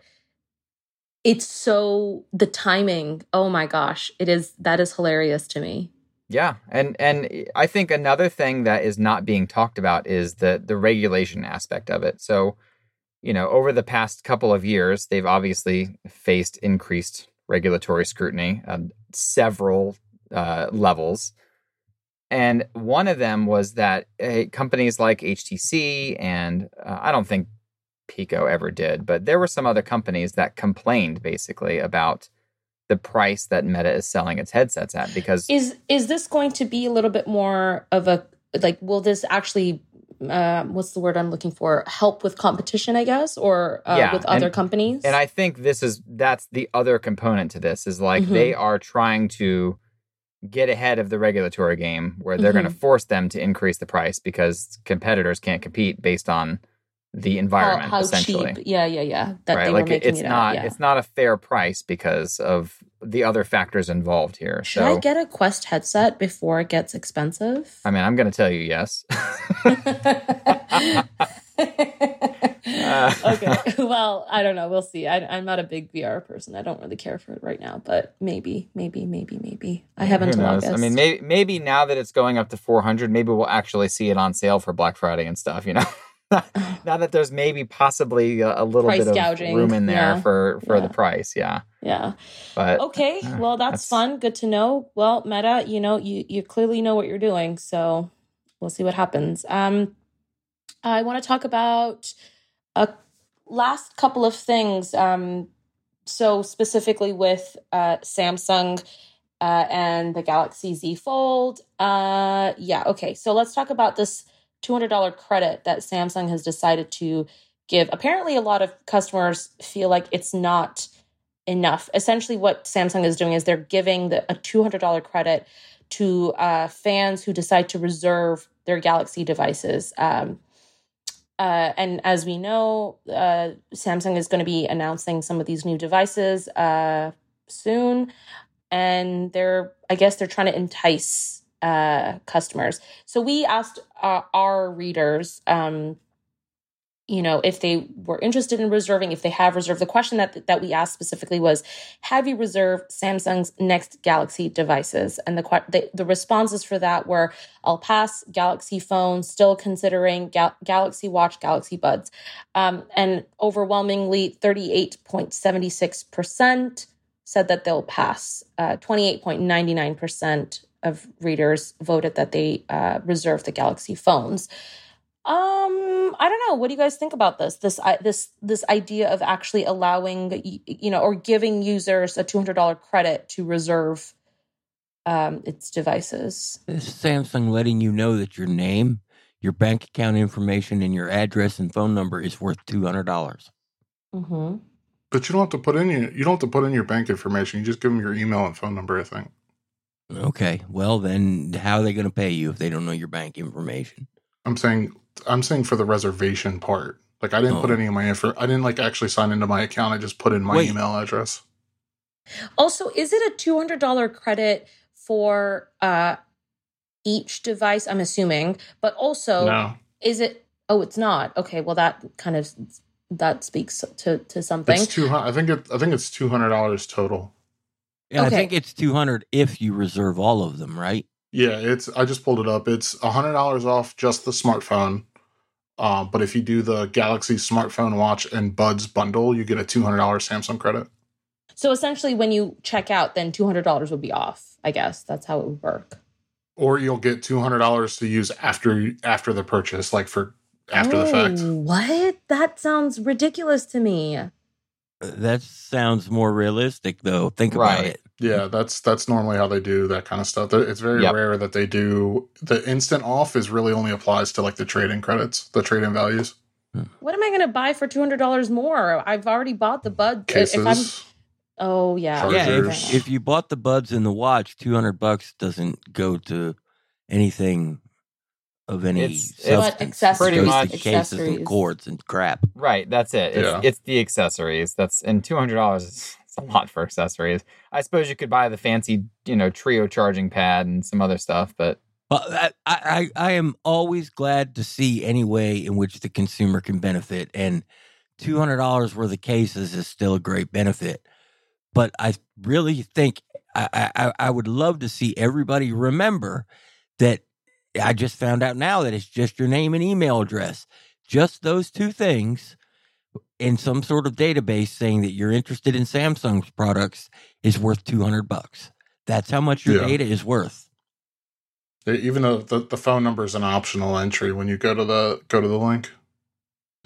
it's so the timing. Oh my gosh, it is that is hilarious to me. Yeah, and and I think another thing that is not being talked about is the the regulation aspect of it. So, you know, over the past couple of years, they've obviously faced increased regulatory scrutiny on several uh, levels. And one of them was that uh, companies like HTC and uh, I don't think Pico ever did, but there were some other companies that complained basically about the price that Meta is selling its headsets at because is is this going to be a little bit more of a like will this actually uh, what's the word I'm looking for? Help with competition, I guess, or uh, Yeah, with other and- companies. and I think this is that's the other component to this is like Mhm. they are trying to get ahead of the regulatory game where they're going to force them to increase the price because competitors can't compete based on the how, environment how essentially. cheap? Yeah, yeah, yeah. That right they like were it- making it's it not yeah. it's not a fair price because of the other factors involved here Should so I get a Quest headset before it gets expensive? I mean i'm going to tell you yes (laughs) (laughs) okay. Well, I don't know. We'll see. I, I'm not a big VR person. I don't really care for it right now, but maybe, maybe, maybe, maybe. I have Who until? August. I mean, maybe maybe now that it's going up to 400, maybe we'll actually see it on sale for Black Friday and stuff. You know, (laughs) (laughs) now that there's maybe possibly a, a little Price bit of gouging, room in there yeah. for for the price. Yeah, yeah. but Okay. uh, Well, that's, that's- fun. Good to know. Well, Meta, you know, you you clearly know what you're doing, so we'll see what happens. Um, I want to talk about a last couple of things. Um, so specifically with uh, Samsung uh, and the Galaxy Z Fold. Uh, yeah. Okay. So let's talk about this two hundred dollar credit that Samsung has decided to give. Apparently, a lot of customers feel like it's not enough. Essentially, what Samsung is doing is they're giving the, a two hundred dollar credit to uh, fans who decide to reserve their Galaxy devices. Um, uh, and as we know, uh, Samsung is going to be announcing some of these new devices uh, soon, and they're I guess they're trying to entice uh, customers. So we asked uh, our readers, um, you know, if they were interested in reserving, if they have reserved. The question that that we asked specifically was, "Have you reserved Samsung's next Galaxy devices?" And the the, the responses for that were, "I'll pass Galaxy phone, still considering Gal- Galaxy Watch, Galaxy Buds," um, and overwhelmingly, thirty eight point seventy six percent said that they'll pass. Twenty eight point ninety nine percent of readers voted that they uh, reserve the Galaxy phones. Um, I don't know. What do you guys think about this? This this this idea of actually allowing you know or giving users a two hundred dollar credit to reserve um its devices. This is Samsung letting you know that your name, your bank account information, and your address and phone number is worth two hundred dollars. Mm-hmm. But you don't have to put in your you don't have to put in your bank information. You just give them your email and phone number. I think. Okay, well then, how are they going to pay you if they don't know your bank information? I'm saying I'm saying for the reservation part. Like I didn't put Oh. any of my info. I didn't like actually sign into my account. I just put in my Wait. email address. Also, is it a two hundred dollar credit for uh each device? I'm assuming, but also no, is it? Oh, it's not. Okay, well that kind of that speaks to to something. it's two hundred. I think it. I think it's two hundred dollars total. Yeah, I Okay. think it's two hundred if you reserve all of them, right? Yeah, it's. I just pulled it up. It's hundred dollars off just the smartphone. Uh, but if you do the Galaxy smartphone, watch, and Buds bundle, you get a two hundred dollars Samsung credit. So essentially, when you check out, then two hundred dollars would be off. I guess that's how it would work. or you'll get two hundred dollars to use after after the purchase, like for after the fact. Oh, What? That sounds ridiculous to me. Uh, That sounds more realistic, though. Think about Right. it. Yeah, that's that's normally how they do that kind of stuff. It's very Yep. rare that they do the instant off. Is really only applies to like the trade-in credits, the trade-in values, What am I going to buy for two hundred dollars more? I've already bought the bud. cases. If I'm, oh yeah, Chargers. Yeah, if, if you bought the buds and the watch, two hundred bucks doesn't go to anything of any It's- it's substance. accessories, It goes to Pretty much. cases and cords and crap. right, that's it. It's Yeah. it's the accessories. That's and two hundred dollars is a lot for accessories. I suppose you could buy the fancy, you know, trio charging pad and some other stuff, but But I, I, I am always glad to see any way in which the consumer can benefit, and two hundred dollars worth of cases is still a great benefit. But I really think I, I, I would love to see everybody remember that I just found out now that it's just your name and email address. Just those two things in some sort of database saying that you're interested in Samsung's products is worth 200 bucks. That's how much your Yeah. data is worth. Even though the, the phone number is an optional entry when you go to the go to the link.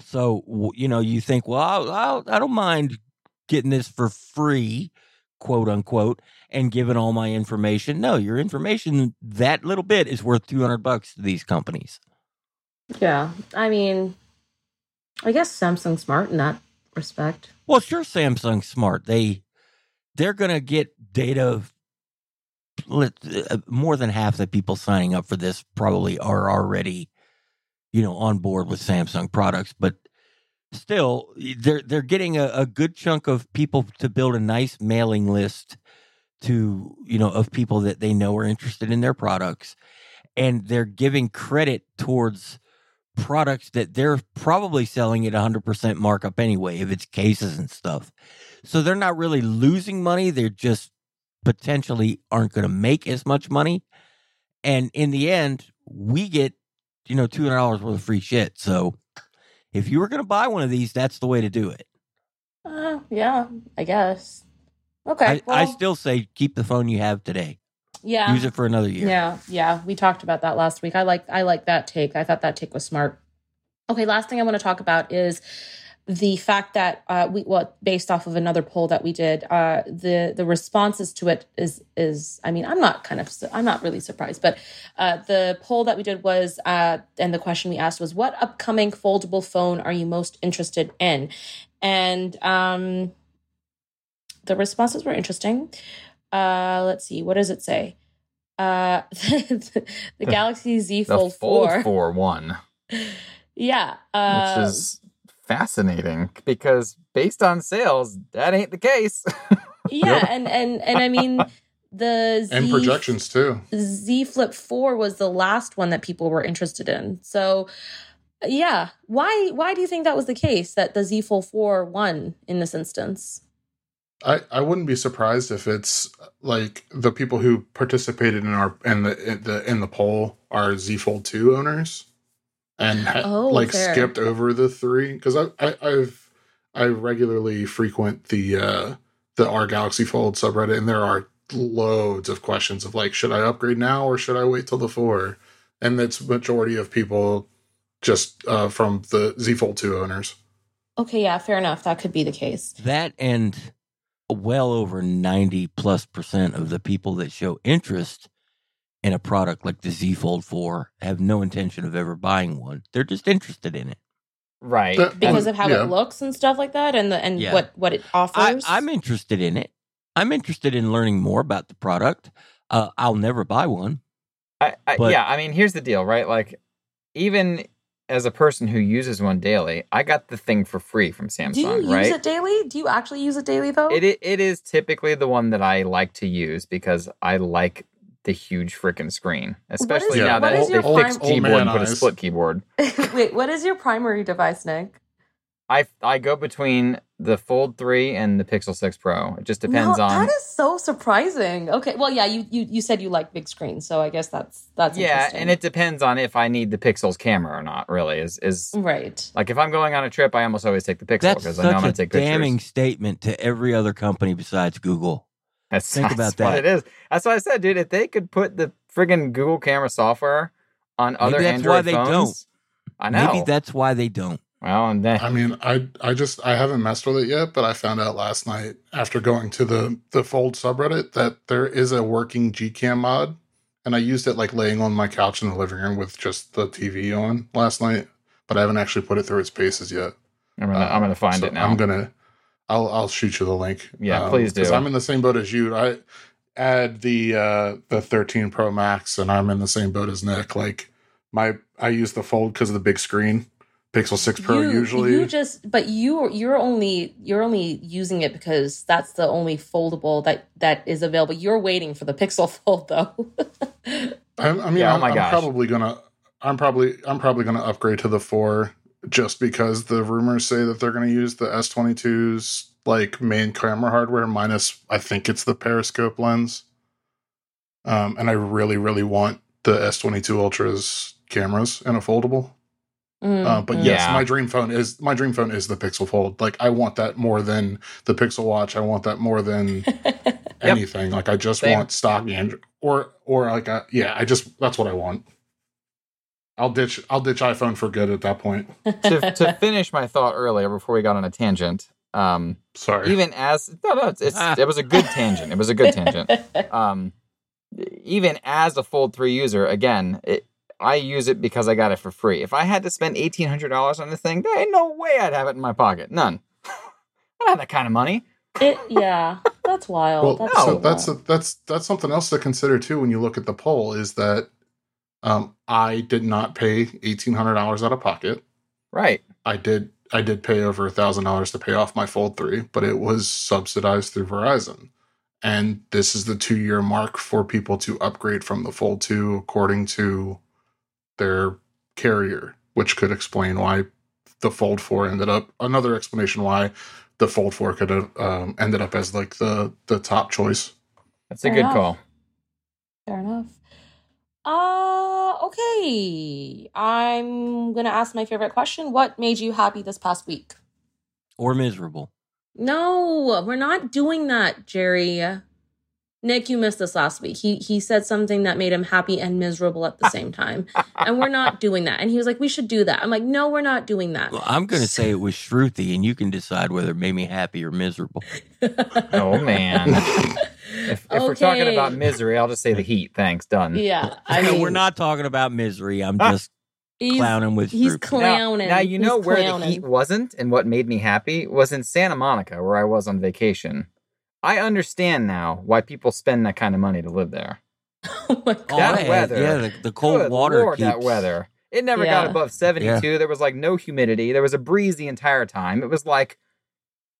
So, you know, you think, well, I'll, I'll, I don't mind getting this for free, quote unquote, and given all my information. No, your information, that little bit is worth 200 bucks to these companies. Yeah. I mean, I guess Samsung's smart in that respect. Well, sure, Samsung's smart. They, they're going to get data. uh, More than half the people signing up for this probably are already, you know, on board with Samsung products, but still, they're they're getting a, a good chunk of people to build a nice mailing list to you know of people that they know are interested in their products, and they're giving credit towards products that they're probably selling at 100% markup anyway if it's cases and stuff. So they're not really losing money they're just potentially aren't going to make as much money. And in the end we get you know $200 worth of free shit so if you were going to buy one of these that's the way to do it Uh, yeah, I guess. Okay. I, I still say keep the phone you have today yeah. use it for another year Yeah, yeah, we talked about that last week. I like I like that take. I thought that take was smart. Okay, last thing I want to talk about is the fact that uh, we well based off of another poll that we did, uh, the the responses to it is is I mean I'm not kind of I'm not really surprised, but uh, the poll that we did was uh, and the question we asked was what upcoming foldable phone are you most interested in, and um, the responses were interesting. Uh, let's see, what does it say? Uh, (laughs) the, Galaxy Z The Fold Fold 4. 4 won, (laughs) Yeah. Uh, which is fascinating because based on sales, that ain't the case. (laughs) yeah, and, and, and I mean, (laughs) the Z, And projections too. Z Flip 4 was the last one that people were interested in. So, yeah. Why, why do you think that was the case that the Z Fold 4 won in this instance? I, I wouldn't be surprised if it's like the people who participated in our in the in the in the poll are Z Fold two owners, and ha- Oh, like fair. skipped over the three because I, I I've I regularly frequent the uh the R Galaxy Fold subreddit and there are loads of questions of like should I upgrade now or should I wait till the four, and it's majority of people just uh from the Z Fold two owners. Okay, yeah, fair enough. That could be the case. That and well over 90 plus percent of the people that show interest in a product like the Z Fold 4 have no intention of ever buying one. They're just interested in it. right. That- Because And- of how yeah. it looks and stuff like that and the and Yeah. what what it offers. I'm interested in it. I'm interested in learning more about the product. Uh, I'll never buy one. I, I, But- yeah, I mean, here's the deal, right? Like, even as a person who uses one daily, I got the thing for free from Samsung, Do you use right? it daily? Do you actually use it daily though? It, i- it is typically the one that I like to use because I like the huge freaking screen, especially your- now what that is they your fixed prime- keyboard and put a split keyboard. (laughs) Wait, what is your primary device, Nick? I I go between the Fold Three and the Pixel Six Pro. It just depends no, on That is so surprising. Okay, well, yeah, you you you said you like big screens, so I guess that's that's yeah, interesting. and it depends on if I need the Pixel's camera or not. Really, is is right. like if I'm going on a trip, I almost always take the Pixel because I know I'm going to take pictures. damning statement to every other company besides Google. That's, Think that's about what it is. That's what I said, dude. If they could put the friggin' Google camera software on Maybe other that's Android why they phones, don't. I know. Maybe that's why they don't. well, and then I mean, I I just I haven't messed with it yet, but I found out last night after going to the the Fold subreddit that there is a working Gcam mod, and I used it like laying on my couch in the living room with just the TV on last night, but I haven't actually put it through its paces yet. I'm gonna, um, I'm gonna find So it now. I'm gonna, I'll I'll shoot you the link. Yeah, please do. Because I'm in the same boat as you. I add the uh the 13 Pro Max, and I'm in the same boat as Nick. Like my I use the Fold because of the big screen. Pixel 6 Pro you, usually. you just but you you're only you're only using it because that's the only foldable that that is available. You're waiting for the Pixel (laughs) Fold though. I, I mean, Yeah, oh I'm, my I'm gosh. probably gonna, I'm probably, I'm probably gonna upgrade to the four just because the rumors say that they're going to use the S22's like main camera hardware minus I think it's the periscope lens. Um, and I really, really want the S22 Ultra's cameras in a foldable. Mm, Uh, but yes, Yeah. my dream phone is my dream phone is the Pixel Fold. Like I want that more than the Pixel Watch. I want that more than (laughs) anything. Like I just Same. want stock Android or or like a, yeah. I just that's what I want. I'll ditch I'll ditch iPhone for good at that point. (laughs) to, to finish my thought earlier before we got on a tangent, um, Sorry. even as no, no, it's, it's it was a good tangent. It was a good tangent. (laughs) Um, even as a Fold Three user, again, it, I use it because I got it for free. If I had to spend eighteen hundred dollars on this thing, there ain't no way I'd have it in my pocket. None. (laughs) I don't have that kind of money. It, yeah, that's wild. well, that's so so that's wild. that's that's something else to consider too when you look at the poll is that um, I did not pay eighteen hundred dollars out of pocket. Right. I did I did pay over a thousand dollars to pay off my Fold three, but it was subsidized through Verizon. And this is the two year mark for people to upgrade from the Fold two according to their carrier, which could explain why the Fold four ended up another explanation why the Fold four could have um, ended up as like the the top choice. That's a Fair good enough. call. Fair enough. Uh, okay. I'm gonna ask my favorite question. What made you happy this past week? or miserable. No, we're not doing that, Jerry. Nick, you missed this last week. He he said something that made him happy and miserable at the same time. and we're not doing that. And he was like, "We should do that." I'm like, "No, we're not doing that." Well, I'm going to say it was Shruti, and you can decide whether it made me happy or miserable. (laughs) Oh man. if if we're talking about misery, I'll just say the heat. Thanks. Done. Yeah, (laughs) I mean, we're not talking about misery. I'm ah. just he's, clowning with He's Shruti. Now, clowning. now you know He's where the clowning. heat wasn't and what made me happy was in Santa Monica, where I was on vacation. I understand now why people spend that kind of money to live there. (laughs) Oh my god. That weather. yeah, the, the cold Good water Lord, that weather. It never Yeah. got above 72. There was like no humidity. There was a breeze the entire time. It was like,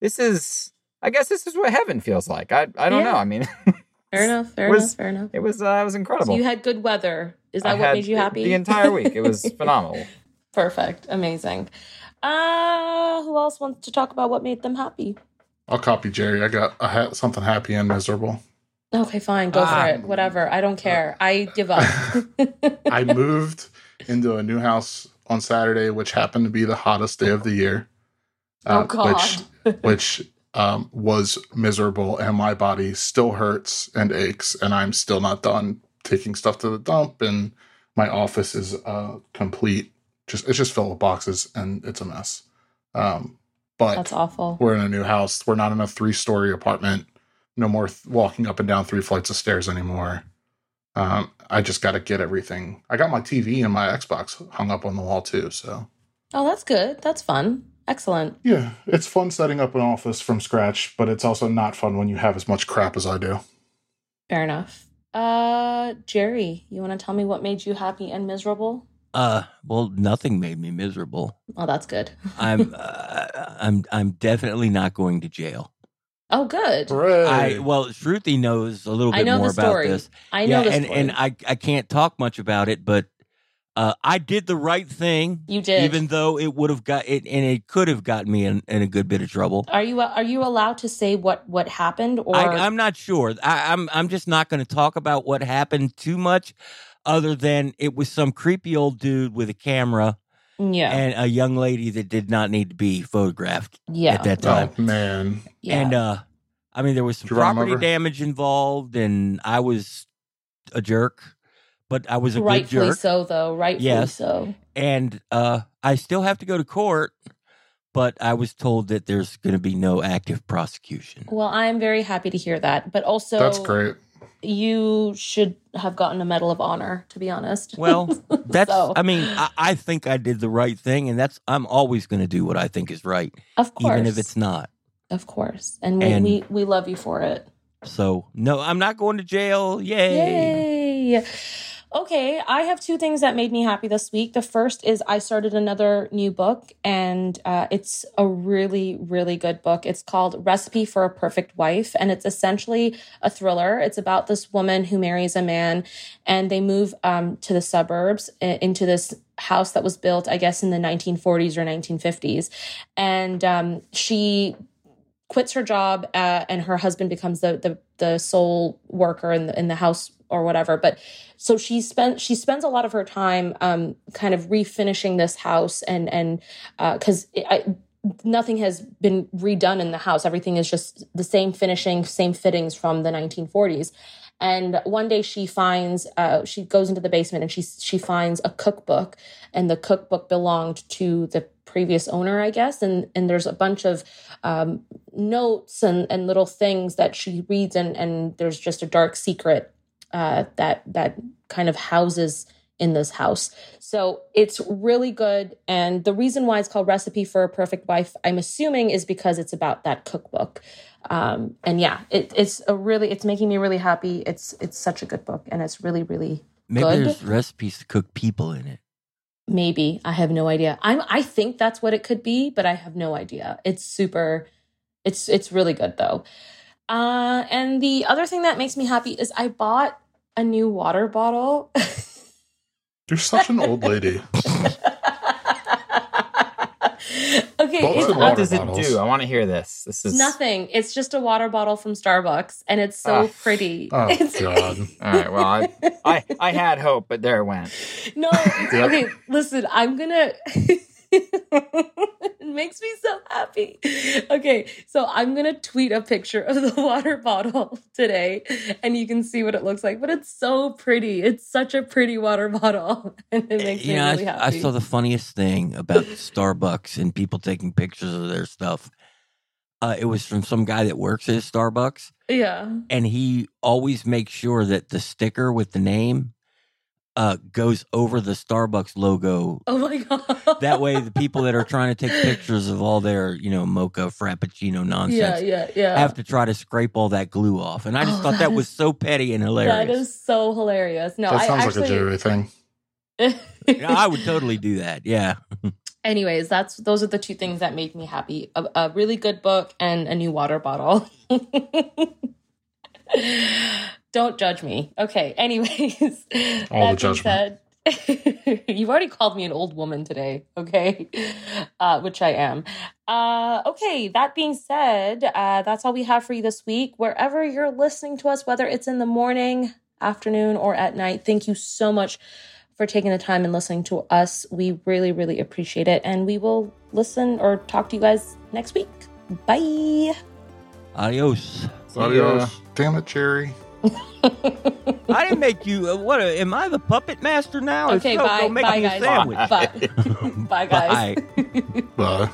this is, I guess this is what heaven feels like. I, I don't Yeah. know. I mean, (laughs) Fair enough. Fair Was- enough. Fair enough. it was, uh, it was incredible. So you had good weather. Is I that what made you happy? The entire week. It was (laughs) phenomenal. Perfect. Amazing. Uh, who else wants to talk about what made them happy? I'll copy Jerry. I got I had something happy and miserable. Okay, fine. Go Ah. for it. Whatever. I don't care. I give up. (laughs) I moved into a new house on Saturday, which happened to be the hottest day of the year. oh uh, God. Which, which um, was miserable, and my body still hurts and aches, and I'm still not done taking stuff to the dump, and my office is uh, complete. Just it's just filled with boxes, and it's a mess. Um, but That's awful. we're in a new house. We're not in a three story apartment. No more th- walking up and down three flights of stairs anymore. Um, I just got to get everything. I got my TV and my Xbox hung up on the wall too. So Oh, that's good. That's fun. Excellent. yeah, it's fun setting up an office from scratch, but it's also not fun when you have as much crap as I do. Fair enough. Uh, Jerry, you want to tell me what made you happy and miserable? Uh, well, nothing made me miserable. Oh, that's good. (laughs) I'm, uh, I'm, I'm definitely not going to jail. Oh, good. I well, Shruti knows a little I bit know the more about this. I know yeah, this and story. and I I can't talk much about it, but uh, I did the right thing, you did. even though it would have got it, and it could have gotten me in, in a good bit of trouble. are you are you allowed to say what what happened or I, I'm not sure. I, I'm I'm just not going to talk about what happened too much, other than it was some creepy old dude with a camera yeah and a young lady that did not need to be photographed yeah at that time. Oh man, yeah And uh, I mean, there was some Did you run him property over? damage involved, and I was a jerk, but I was a rightfully good jerk. so though rightfully Yes. so And uh, I still have to go to court, but I was told that there's going to be no active prosecution. well i'm very happy to hear that but also that's great. You should have gotten a medal of honor to be honest Well, (laughs) that's. So- I mean, I, I think I did the right thing, and that's. I'm always going to do what I think is right, of course even if it's not. of course and we, And- we we love you for it So no, I'm not going to jail. Yay! Yay. Okay, I have two things that made me happy this week. The first is I started another new book, and uh, it's a really, really good book. It's called Recipe for a Perfect Wife, and it's essentially a thriller. It's about this woman who marries a man, and they move um, to the suburbs into this house that was built, I guess, in the 1940s or 1950s. And um, she quits her job uh, and her husband becomes the, the, the sole worker in the, in the house or whatever. But so she spent she spends a lot of her time um, kind of refinishing this house and and because uh, nothing has been redone in the house. Everything is just the same finishing, same fittings from the 1940s. And one day she finds, uh, she goes into the basement and she she finds a cookbook, and the cookbook belonged to the previous owner, I guess. And and there's a bunch of um, notes and and little things that she reads, and and there's just a dark secret uh, that that kind of houses in this house. So it's really good. And the reason why it's called Recipe for a Perfect Wife, I'm assuming, is because it's about that cookbook. Um, and yeah, it, it's a really, it's making me really happy. It's it's such a good book, and it's really really Maybe good. there's recipes to cook people in it. Maybe I have no idea. I'm I think that's what it could be, but I have no idea. It's super. It's it's really good though. Uh, and the other thing that makes me happy is I bought a new water bottle. (laughs) You're such an old lady. (laughs) okay, What was it's the what water does it do? I want to hear this. This is nothing. It's just a water bottle from Starbucks, and it's so Ah. pretty. Oh (laughs) It's- God. All right. Well, I, I I had hope, but there it went. No, Yep. okay. Listen, I'm gonna. (laughs) it makes me so happy. Okay, so I'm gonna tweet a picture of the (laughs) water bottle today, and you can see what it looks like. But it's so pretty. It's such a pretty water (laughs) bottle, and it makes You me know, really I, I saw the funniest thing about Starbucks and people taking pictures of their stuff. Uh, it was from some guy that works at Starbucks, yeah. and he always makes sure that the sticker with the name uh, goes over the Starbucks logo. Oh my god. That way, the people that are (laughs) trying to take pictures of all their, you know, mocha frappuccino nonsense Yeah, yeah, yeah. have to try to scrape all that glue off. And I just Oh, thought that that was so petty and hilarious. that is so hilarious. No, that I sounds actually. like a Jerry thing. (laughs) Yeah, I would totally do that. Yeah. (laughs) anyways that's those are the two things that make me happy a, a really good book and a new water bottle don't judge me okay (laughs) anyways All the that being said, (laughs) you've already called me an old woman today okay (laughs) uh, which i am uh, okay that being said uh, that's all we have for you this week wherever you're listening to us whether it's in the morning afternoon or at night thank you so much for taking the time and listening to us. We really, really appreciate it. And we will listen or talk to you guys next week. Bye. Adios. Adios. Damn it, Jerry. (laughs) I didn't make you. Uh, what? Uh, am I the puppet master now? Okay, so, bye. Go make Bye, me a guys. sandwich. Bye. (laughs) Bye, guys. Bye. (laughs) Bye.